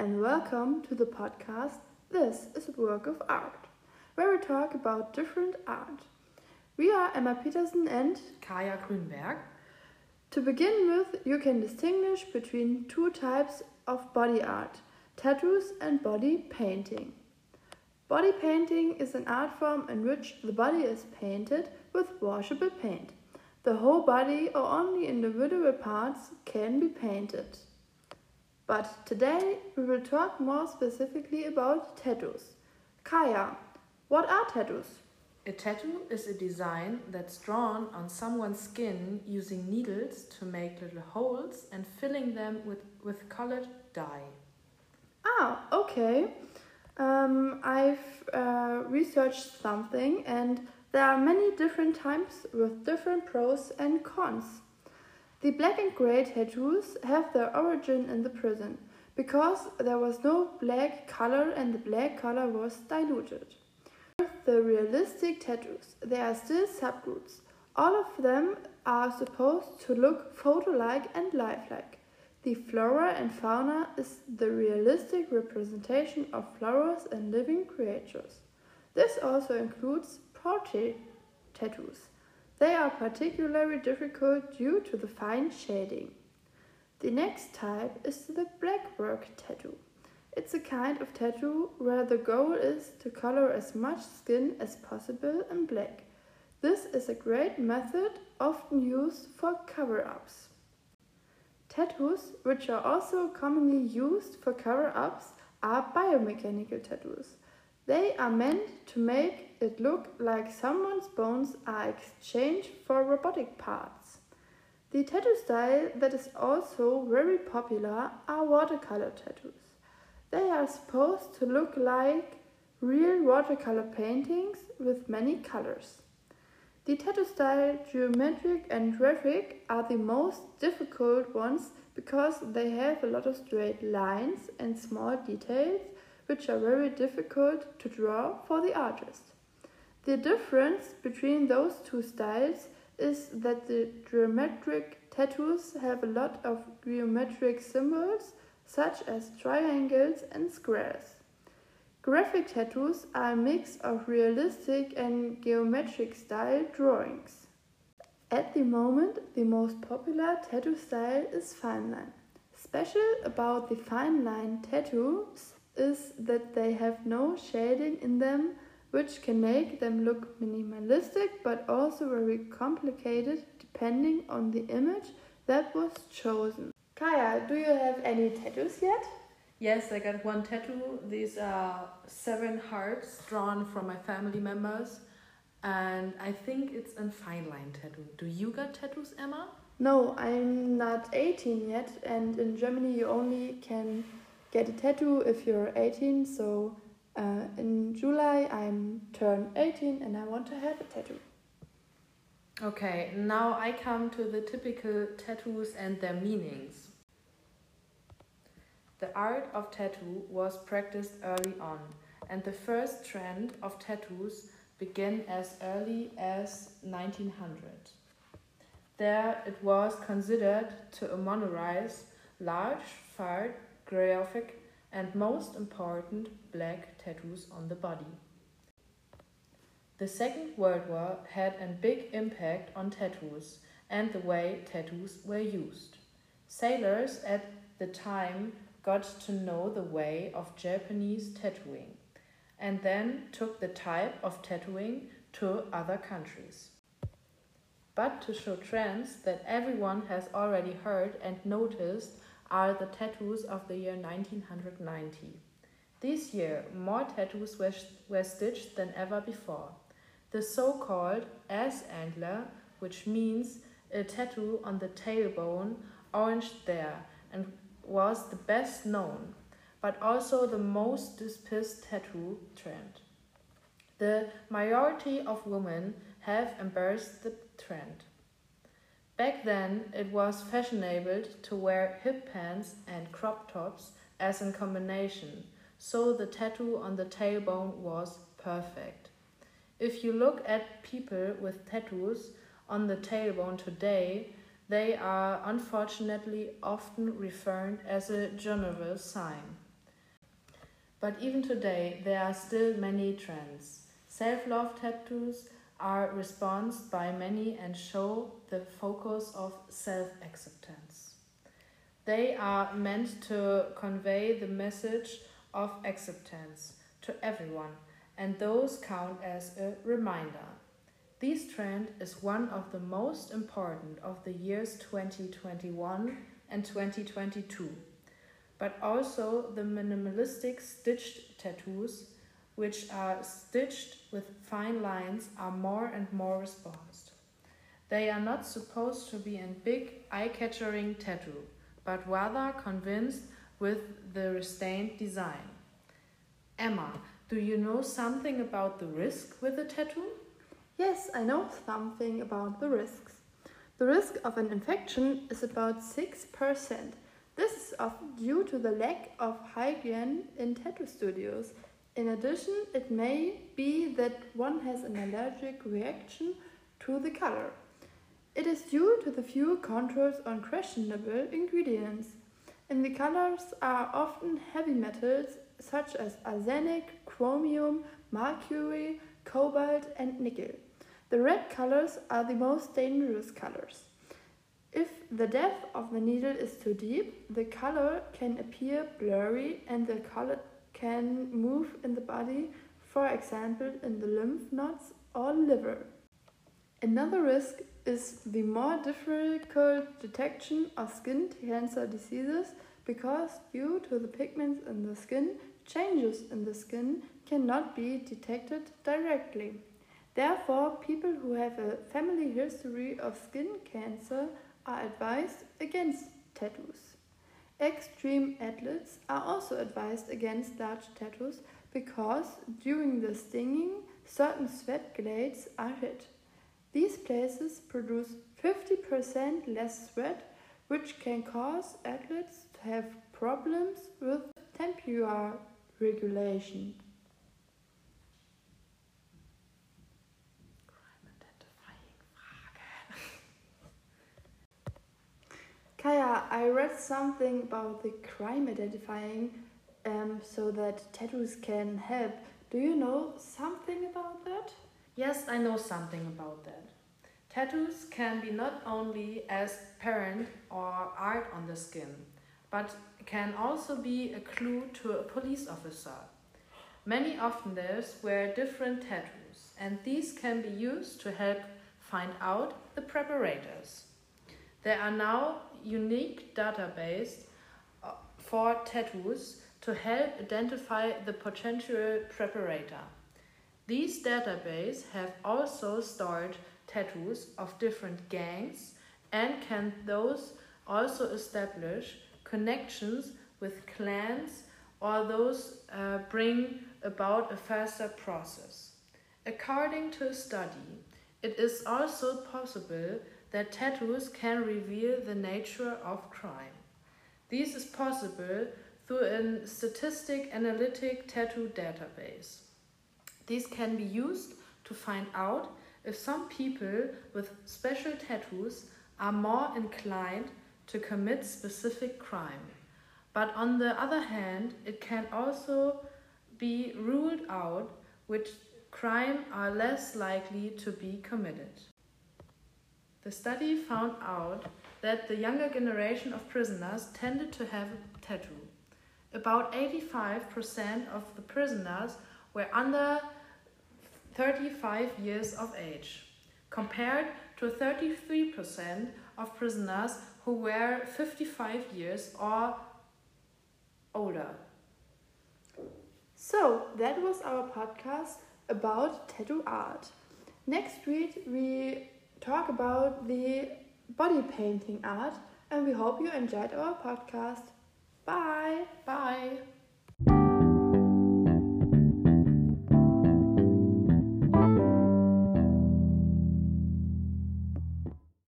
and welcome to the podcast This is a Work of Art, where we talk about different art. We are Emma Peterson and Kaya Grünberg. To begin with, you can distinguish between two types of body art tattoos and body painting. Body painting is an art form in which the body is painted with washable paint. The whole body or only individual parts can be painted. But today we will talk more specifically about tattoos. Kaya, what are tattoos? A tattoo is a design that's drawn on someone's skin using needles to make little holes and filling them with, with colored dye. Ah, okay. Um, I've uh, researched something and there are many different types with different pros and cons. The black and grey tattoos have their origin in the prison because there was no black color and the black color was diluted. With the realistic tattoos, there are still subgroups. All of them are supposed to look photo-like and lifelike. The flora and fauna is the realistic representation of flowers and living creatures. This also includes portrait tattoos. They are particularly difficult due to the fine shading. The next type is the blackwork tattoo. It's a kind of tattoo where the goal is to color as much skin as possible in black. This is a great method often used for cover ups. Tattoos, which are also commonly used for cover ups, are biomechanical tattoos. They are meant to make it look like someone's bones are exchanged for robotic parts. The tattoo style that is also very popular are watercolor tattoos. They are supposed to look like real watercolor paintings with many colors. The tattoo style, geometric and graphic, are the most difficult ones because they have a lot of straight lines and small details which are very difficult to draw for the artist. The difference between those two styles is that the geometric tattoos have a lot of geometric symbols such as triangles and squares. Graphic tattoos are a mix of realistic and geometric style drawings. At the moment, the most popular tattoo style is fine line. Special about the fine line tattoos is that they have no shading in them, which can make them look minimalistic but also very complicated depending on the image that was chosen. Kaya, do you have any tattoos yet? Yes, I got one tattoo. These are seven hearts drawn from my family members. And I think it's a fine line tattoo. Do you got tattoos, Emma? No, I'm not 18 yet, and in Germany you only can get a tattoo if you're 18. So uh, in July I'm turned 18 and I want to have a tattoo. Okay, now I come to the typical tattoos and their meanings. The art of tattoo was practiced early on, and the first trend of tattoos began as early as 1900. There it was considered to memorize large, far graphic, and most important, black tattoos on the body. The Second World War had a big impact on tattoos and the way tattoos were used. Sailors at the time got to know the way of Japanese tattooing and then took the type of tattooing to other countries. But to show trends that everyone has already heard and noticed are the tattoos of the year 1990. This year, more tattoos were, were stitched than ever before. The so called ass antler, which means a tattoo on the tailbone, orange there, and was the best known, but also the most dispersed tattoo trend. The majority of women have embraced the trend. Back then, it was fashionable to wear hip pants and crop tops as a combination, so the tattoo on the tailbone was perfect. If you look at people with tattoos on the tailbone today, they are unfortunately often referred as a general sign. But even today, there are still many trends. Self love tattoos are responsed by many and show the focus of self acceptance. They are meant to convey the message of acceptance to everyone, and those count as a reminder. This trend is one of the most important of the years 2021 and 2022, but also the minimalistic stitched tattoos, which are stitched with fine lines, are more and more responsive. They are not supposed to be in big eye-catching tattoo, but rather convinced with the restrained design. Emma, do you know something about the risk with a tattoo? Yes, I know something about the risks. The risk of an infection is about 6%. This is often due to the lack of hygiene in tattoo studios. In addition, it may be that one has an allergic reaction to the color. It is due to the few controls on questionable ingredients. In the colors are often heavy metals such as arsenic, chromium, mercury, cobalt, and nickel. The red colors are the most dangerous colors. If the depth of the needle is too deep, the color can appear blurry and the color can move in the body, for example, in the lymph nodes or liver. Another risk is the more difficult detection of skin cancer diseases because due to the pigments in the skin, changes in the skin cannot be detected directly. Therefore, people who have a family history of skin cancer are advised against tattoos. Extreme athletes are also advised against large tattoos because during the stinging, certain sweat glands are hit. These places produce 50% less sweat, which can cause athletes to have problems with temperature regulation. Kaya, I read something about the crime identifying um, so that tattoos can help. Do you know something about that? Yes, I know something about that. Tattoos can be not only as parent or art on the skin, but can also be a clue to a police officer. Many offenders wear different tattoos, and these can be used to help find out the preparators. There are now unique database uh, for tattoos to help identify the potential preparator. These databases have also stored tattoos of different gangs and can those also establish connections with clans or those uh, bring about a faster process. According to a study, it is also possible that tattoos can reveal the nature of crime. This is possible through a statistic analytic tattoo database. These can be used to find out if some people with special tattoos are more inclined to commit specific crime. But on the other hand, it can also be ruled out which crime are less likely to be committed. The study found out that the younger generation of prisoners tended to have a tattoo. About 85% of the prisoners were under 35 years of age, compared to 33% of prisoners who were 55 years or older. So, that was our podcast about tattoo art. Next week, we talk about the body painting art, and we hope you enjoyed our podcast. Bye! Bye!